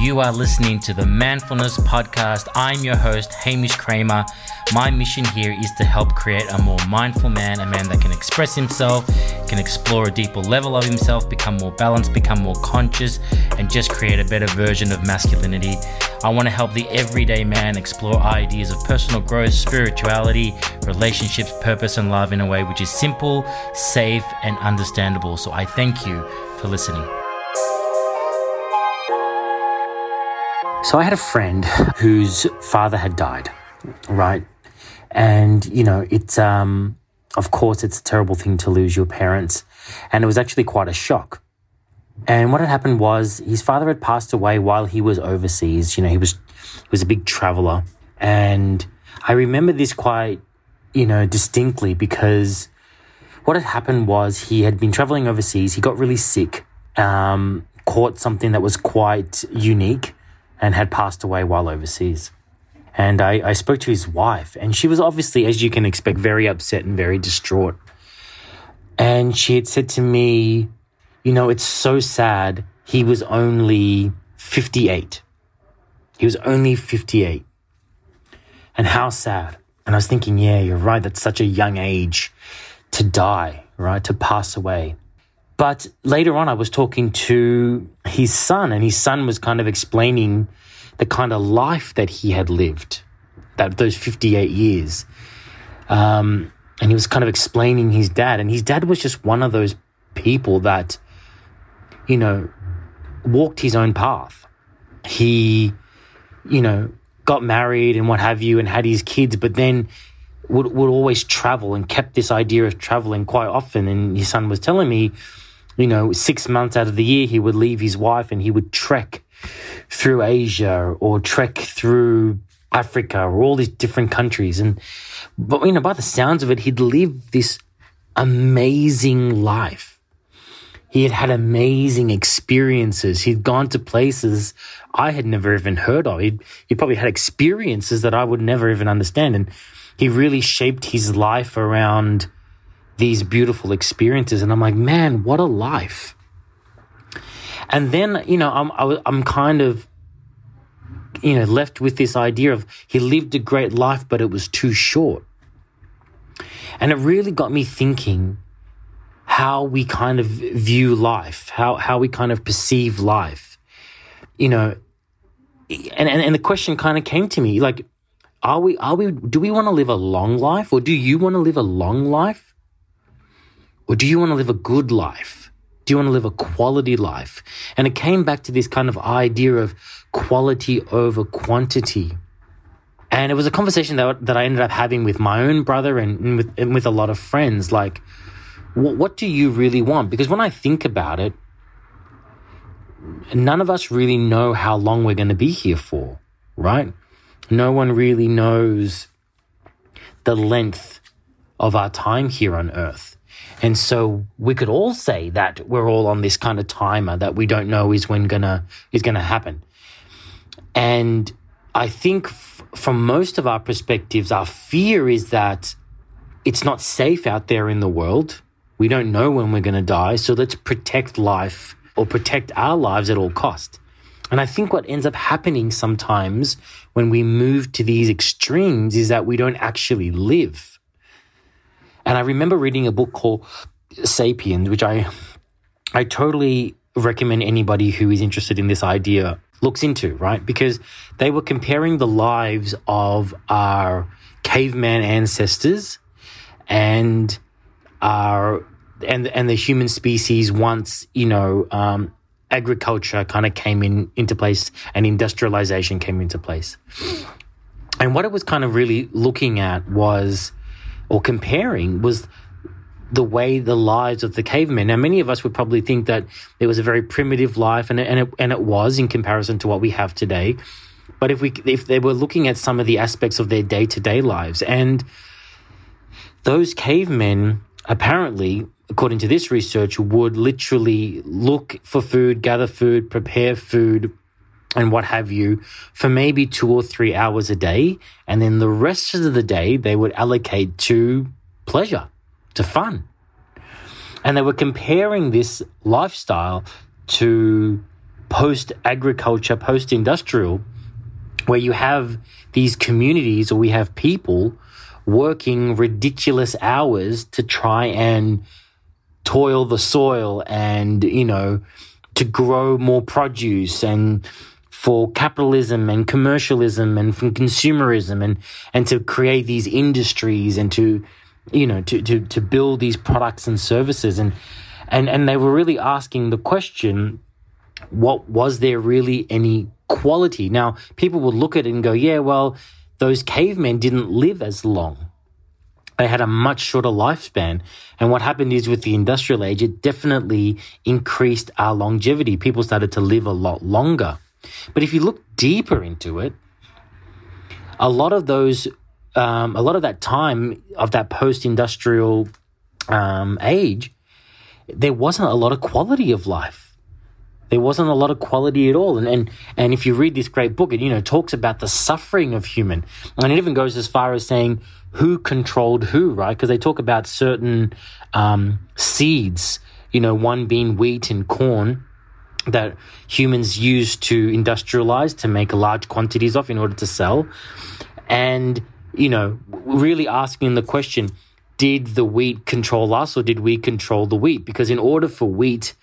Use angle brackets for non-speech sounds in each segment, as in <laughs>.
You are listening to the Manfulness Podcast. I'm your host, Hamish Kramer. My mission here is to help create a more mindful man, a man that can express himself, can explore a deeper level of himself, become more balanced, become more conscious, and just create a better version of masculinity. I want to help the everyday man explore ideas of personal growth, spirituality, relationships, purpose, and love in a way which is simple, safe, and understandable. So I thank you for listening. So I had a friend whose father had died, right? And, you know, it's, um, of course, it's a terrible thing to lose your parents. And it was actually quite a shock. And what had happened was his father had passed away while he was overseas. You know, he was, he was a big traveler. And I remember this quite, you know, distinctly because what had happened was he had been traveling overseas. He got really sick, um, caught something that was quite unique and had passed away while overseas. And I, I spoke to his wife, and she was obviously, as you can expect, very upset and very distraught. And she had said to me, You know, it's so sad. He was only 58. He was only 58. And how sad. And I was thinking, yeah, you're right. That's such a young age to die, right? To pass away. But later on, I was talking to his son, and his son was kind of explaining the kind of life that he had lived, that those 58 years. Um, and he was kind of explaining his dad, and his dad was just one of those people that, you know, walked his own path. He, you know, got married and what have you, and had his kids, but then would would always travel and kept this idea of traveling quite often. And his son was telling me, you know, six months out of the year he would leave his wife and he would trek through Asia or trek through Africa or all these different countries. And, but, you know, by the sounds of it, he'd lived this amazing life. He had had amazing experiences. He'd gone to places I had never even heard of. He'd, he probably had experiences that I would never even understand. And he really shaped his life around these beautiful experiences. And I'm like, man, what a life. And then, you know, I'm, I'm kind of, you know, left with this idea of he lived a great life, but it was too short. And it really got me thinking how we kind of view life, how, how we kind of perceive life. You know, and, and, and the question kind of came to me like, are we, are we, do we want to live a long life or do you want to live a long life? Or do you want to live a good life? Do you want to live a quality life? And it came back to this kind of idea of quality over quantity. And it was a conversation that, that I ended up having with my own brother and, and with, and with a lot of friends. Like, what, what do you really want? Because when I think about it, none of us really know how long we're going to be here for, right? No one really knows the length of our time here on earth. And so we could all say that we're all on this kind of timer that we don't know is when gonna is gonna happen. And I think f- from most of our perspectives, our fear is that it's not safe out there in the world. We don't know when we're gonna die, so let's protect life or protect our lives at all cost. And I think what ends up happening sometimes when we move to these extremes is that we don't actually live and I remember reading a book called Sapiens, which I I totally recommend anybody who is interested in this idea looks into, right? Because they were comparing the lives of our caveman ancestors and our and and the human species once you know um, agriculture kind of came in into place and industrialization came into place. And what it was kind of really looking at was or comparing was the way the lives of the cavemen. Now, many of us would probably think that it was a very primitive life, and and it, and it was in comparison to what we have today. But if we if they were looking at some of the aspects of their day to day lives, and those cavemen apparently, according to this research, would literally look for food, gather food, prepare food, and what have you for maybe two or three hours a day. And then the rest of the day, they would allocate to pleasure, to fun. And they were comparing this lifestyle to post agriculture, post industrial, where you have these communities or we have people working ridiculous hours to try and toil the soil and, you know, to grow more produce and for capitalism and commercialism and from consumerism and, and to create these industries and to, you know, to, to, to build these products and services. And, and, and they were really asking the question, what was there really any quality? Now, people would look at it and go, yeah, well, those cavemen didn't live as long. They had a much shorter lifespan. And what happened is with the industrial age, it definitely increased our longevity. People started to live a lot longer. But if you look deeper into it, a lot of those, um, a lot of that time of that post industrial um, age, there wasn't a lot of quality of life there wasn't a lot of quality at all. And, and, and if you read this great book, it, you know, talks about the suffering of human. And it even goes as far as saying who controlled who, right? Because they talk about certain um, seeds, you know, one being wheat and corn that humans use to industrialize to make large quantities of in order to sell. And, you know, really asking the question, did the wheat control us or did we control the wheat? Because in order for wheat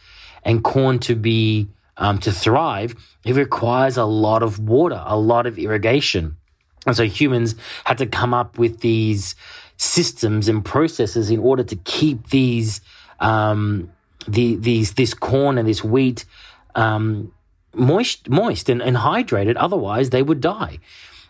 and corn to be um, to thrive, it requires a lot of water, a lot of irrigation. And so humans had to come up with these systems and processes in order to keep these um, the, these this corn and this wheat um, moist moist and, and hydrated. Otherwise, they would die.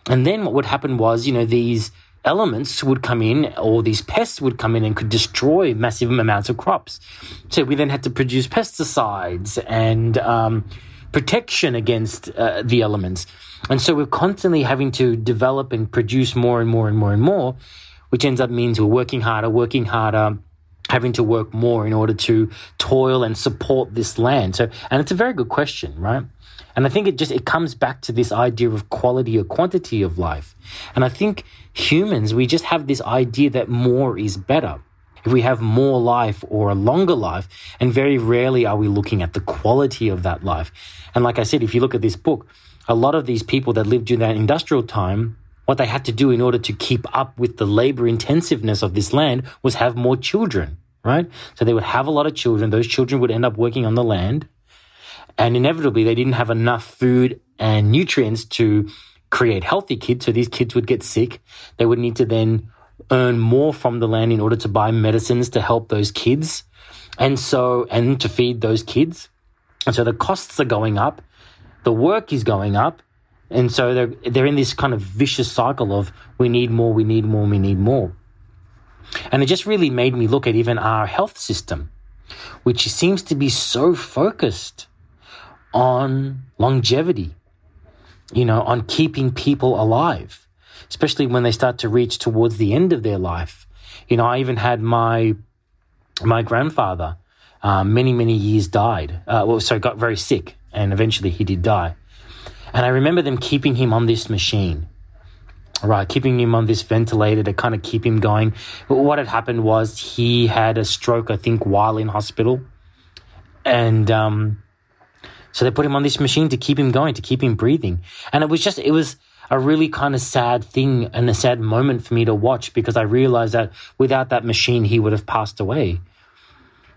And then what would happen was, you know, these elements would come in or these pests would come in and could destroy massive amounts of crops. So we then had to produce pesticides and um, protection against uh, the elements. And so we're constantly having to develop and produce more and more and more and more, which ends up means we're working harder, working harder, having to work more in order to toil and support this land. So, and it's a very good question, right? And I think it just, it comes back to this idea of quality or quantity of life. And I think humans, we just have this idea that more is better. If we have more life or a longer life, and very rarely are we looking at the quality of that life. And like I said, if you look at this book, a lot of these people that lived during that industrial time, what they had to do in order to keep up with the labor intensiveness of this land was have more children, right? So they would have a lot of children. Those children would end up working on the land. And inevitably, they didn't have enough food and nutrients to create healthy kids. So these kids would get sick. They would need to then earn more from the land in order to buy medicines to help those kids. And so, and to feed those kids. And so the costs are going up. The work is going up. And so they're, they're in this kind of vicious cycle of we need more, we need more, we need more. And it just really made me look at even our health system, which seems to be so focused on longevity, you know, on keeping people alive, especially when they start to reach towards the end of their life. You know, I even had my my grandfather, uh, many many years died. Uh, well, so got very sick, and eventually he did die. And I remember them keeping him on this machine, right, keeping him on this ventilator to kind of keep him going. But what had happened was he had a stroke, I think, while in hospital, and um, so they put him on this machine to keep him going, to keep him breathing. And it was just, it was a really kind of sad thing and a sad moment for me to watch because I realized that without that machine, he would have passed away.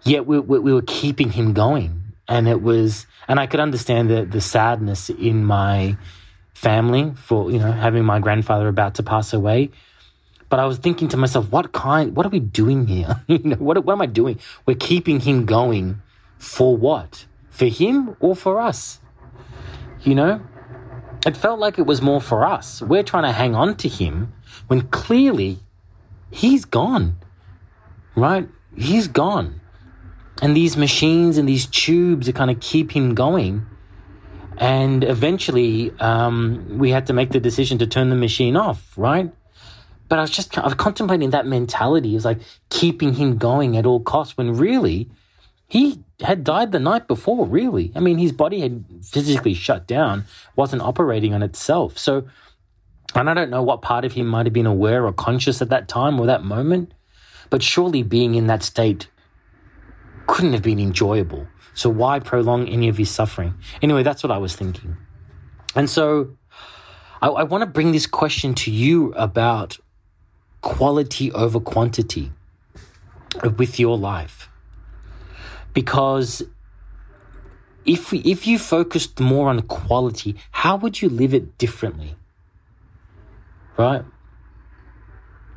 Yet we, we, we were keeping him going. And it was, and I could understand the, the sadness in my family for, you know, having my grandfather about to pass away. But I was thinking to myself, what kind, what are we doing here? <laughs> you know, what, what am I doing? We're keeping him going for what? for him or for us. You know, it felt like it was more for us. We're trying to hang on to him when clearly he's gone, right? He's gone. And these machines and these tubes are kind of keep him going. And eventually, um, we had to make the decision to turn the machine off, right? But I was just I was contemplating that mentality is like keeping him going at all costs when really he had died the night before, really. I mean, his body had physically shut down, wasn't operating on itself. So, and I don't know what part of him might have been aware or conscious at that time or that moment, but surely being in that state couldn't have been enjoyable. So why prolong any of his suffering? Anyway, that's what I was thinking. And so I, I want to bring this question to you about quality over quantity with your life. Because if we, if you focused more on quality, how would you live it differently? Right?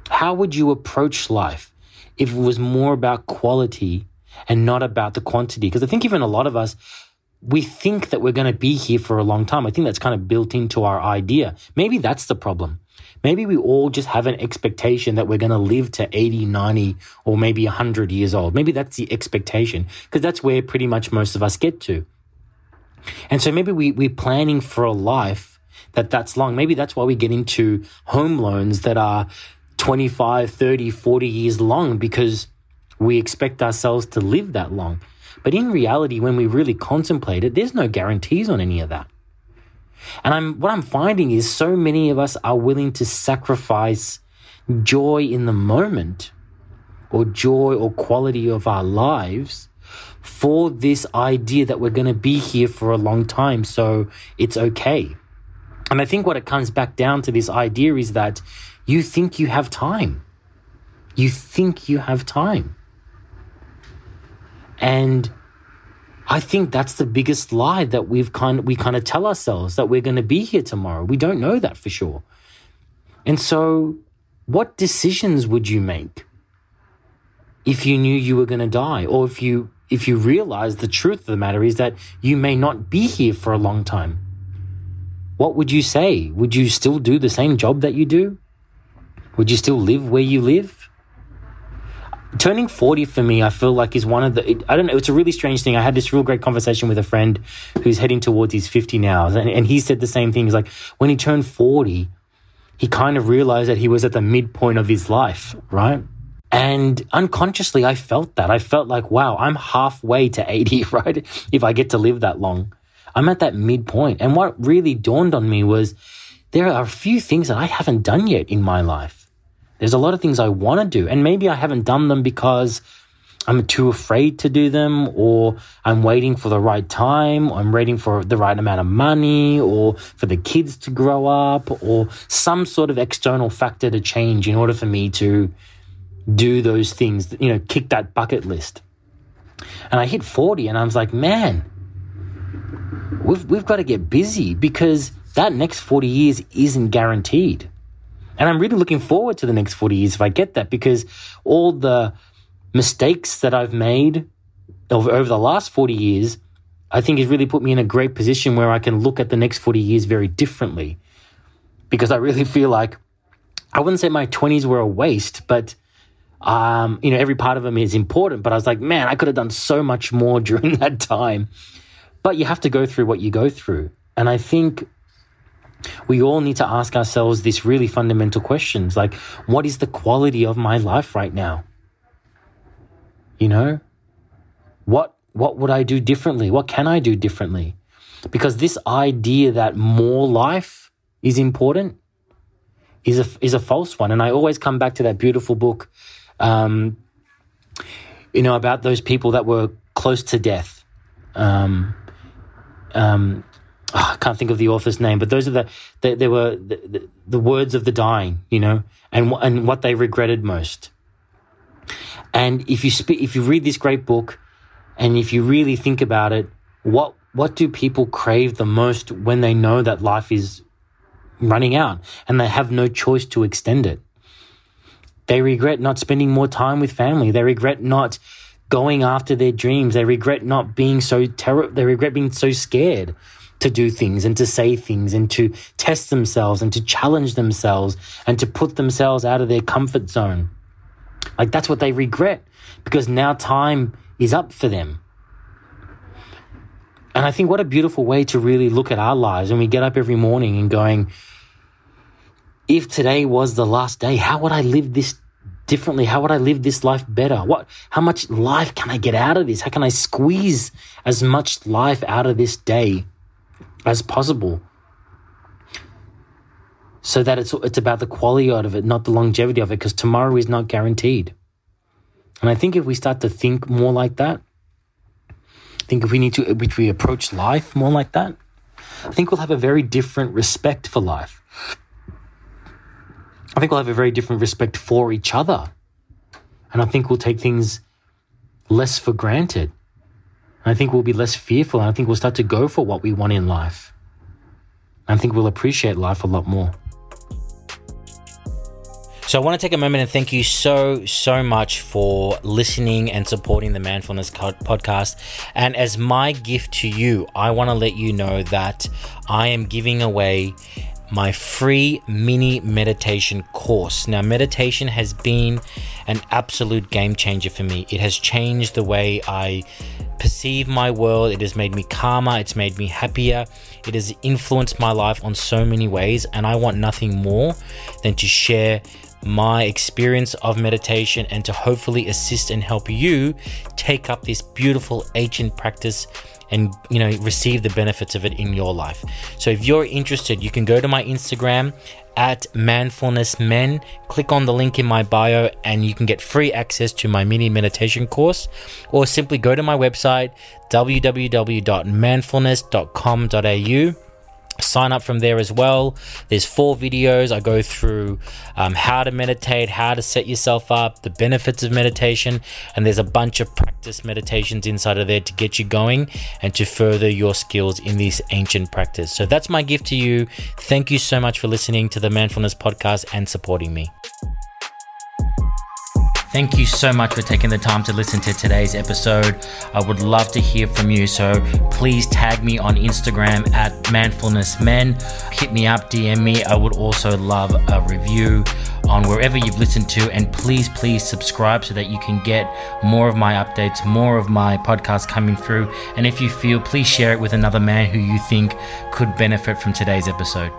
How would you approach life if it was more about quality and not about the quantity? Because I think even a lot of us, we think that we're going to be here for a long time. I think that's kind of built into our idea. Maybe that's the problem. Maybe we all just have an expectation that we're going to live to 80, 90, or maybe 100 years old. Maybe that's the expectation because that's where pretty much most of us get to. And so maybe we, we're planning for a life that that's long. Maybe that's why we get into home loans that are 25, 30, 40 years long because we expect ourselves to live that long. But in reality, when we really contemplate it, there's no guarantees on any of that. And I'm, what I'm finding is so many of us are willing to sacrifice joy in the moment or joy or quality of our lives for this idea that we're going to be here for a long time. So it's okay. And I think what it comes back down to this idea is that you think you have time. You think you have time. And I think that's the biggest lie that we've kind of, we kind of tell ourselves that we're going to be here tomorrow. We don't know that for sure. And so what decisions would you make if you knew you were going to die or if you if you realize the truth of the matter is that you may not be here for a long time? What would you say? Would you still do the same job that you do? Would you still live where you live? Turning 40 for me, I feel like is one of the, I don't know, it's a really strange thing. I had this real great conversation with a friend who's heading towards his 50 now. And, and he said the same thing. He's like, when he turned 40, he kind of realized that he was at the midpoint of his life, right? And unconsciously, I felt that. I felt like, wow, I'm halfway to 80, <laughs> right? If I get to live that long, I'm at that midpoint. And what really dawned on me was there are a few things that I haven't done yet in my life. There's a lot of things I want to do, and maybe I haven't done them because I'm too afraid to do them, or I'm waiting for the right time, or I'm waiting for the right amount of money, or for the kids to grow up, or some sort of external factor to change in order for me to do those things, you know, kick that bucket list. And I hit 40 and I was like, man, we've, we've got to get busy because that next 40 years isn't guaranteed. And I'm really looking forward to the next 40 years if I get that because all the mistakes that I've made over, the last 40 years, I think has really put me in a great position where I can look at the next 40 years very differently. Because I really feel like I wouldn't say my 20s were a waste, but um, you know, every part of them is important, but I was like, man, I could have done so much more <laughs> during that time. But you have to go through what you go through. And I think we all need to ask ourselves this really fundamental questions like, what is the quality of my life right now? You know, what, what would I do differently? What can I do differently? Because this idea that more life is important is a, is a false one. And I always come back to that beautiful book, um, you know, about those people that were close to death. Um, um, oh, I can't think of the author's name, but those are the, the there were the, the, words of the dying, you know, and and what they regretted most. And if you spe- if you read this great book, and if you really think about it, what what do people crave the most when they know that life is running out and they have no choice to extend it? They regret not spending more time with family. They regret not going after their dreams. They regret not being so terror. They regret being so scared to do things and to say things and to test themselves and to challenge themselves and to put themselves out of their comfort zone. Like that's what they regret because now time is up for them. And I think what a beautiful way to really look at our lives when we get up every morning and going, if today was the last day, how would I live this differently? How would I live this life better? What, how much life can I get out of this? How can I squeeze as much life out of this day as possible? So that it's, it's about the quality of it, not the longevity of it, because tomorrow is not guaranteed. And I think if we start to think more like that, I think if we need to, if we approach life more like that, I think we'll have a very different respect for life. I think we'll have a very different respect for each other. And I think we'll take things less for granted. I think we'll be less fearful. And I think we'll start to go for what we want in life. I think we'll appreciate life a lot more. So I want to take a moment and thank you so, so much for listening and supporting the Manfulness podcast. And as my gift to you, I want to let you know that I am giving away my free mini meditation course. Now, meditation has been an absolute game changer for me. It has changed the way I perceive my world. It has made me calmer. It's made me happier. It has influenced my life on so many ways. And I want nothing more than to share my experience of meditation and to hopefully assist and help you take up this beautiful ancient practice and you know receive the benefits of it in your life. So if you're interested, you can go to my Instagram at manfulness men. Click on the link in my bio and you can get free access to my mini meditation course. Or simply go to my website www.manfulness.com.au sign up from there as well. There's four videos. I go through um, how to meditate, how to set yourself up, the benefits of meditation, and there's a bunch of practice meditations inside of there to get you going and to further your skills in this ancient practice. So that's my gift to you. Thank you so much for listening to the Manfulness podcast and supporting me. Thank you so much for taking the time to listen to today's episode. I would love to hear from you. So please tag me on Instagram at manfulnessmen. Hit me up, DM me. I would also love a review on wherever you've listened to. And please, please subscribe so that you can get more of my updates, more of my podcasts coming through. And if you feel, please share it with another man who you think could benefit from today's episode.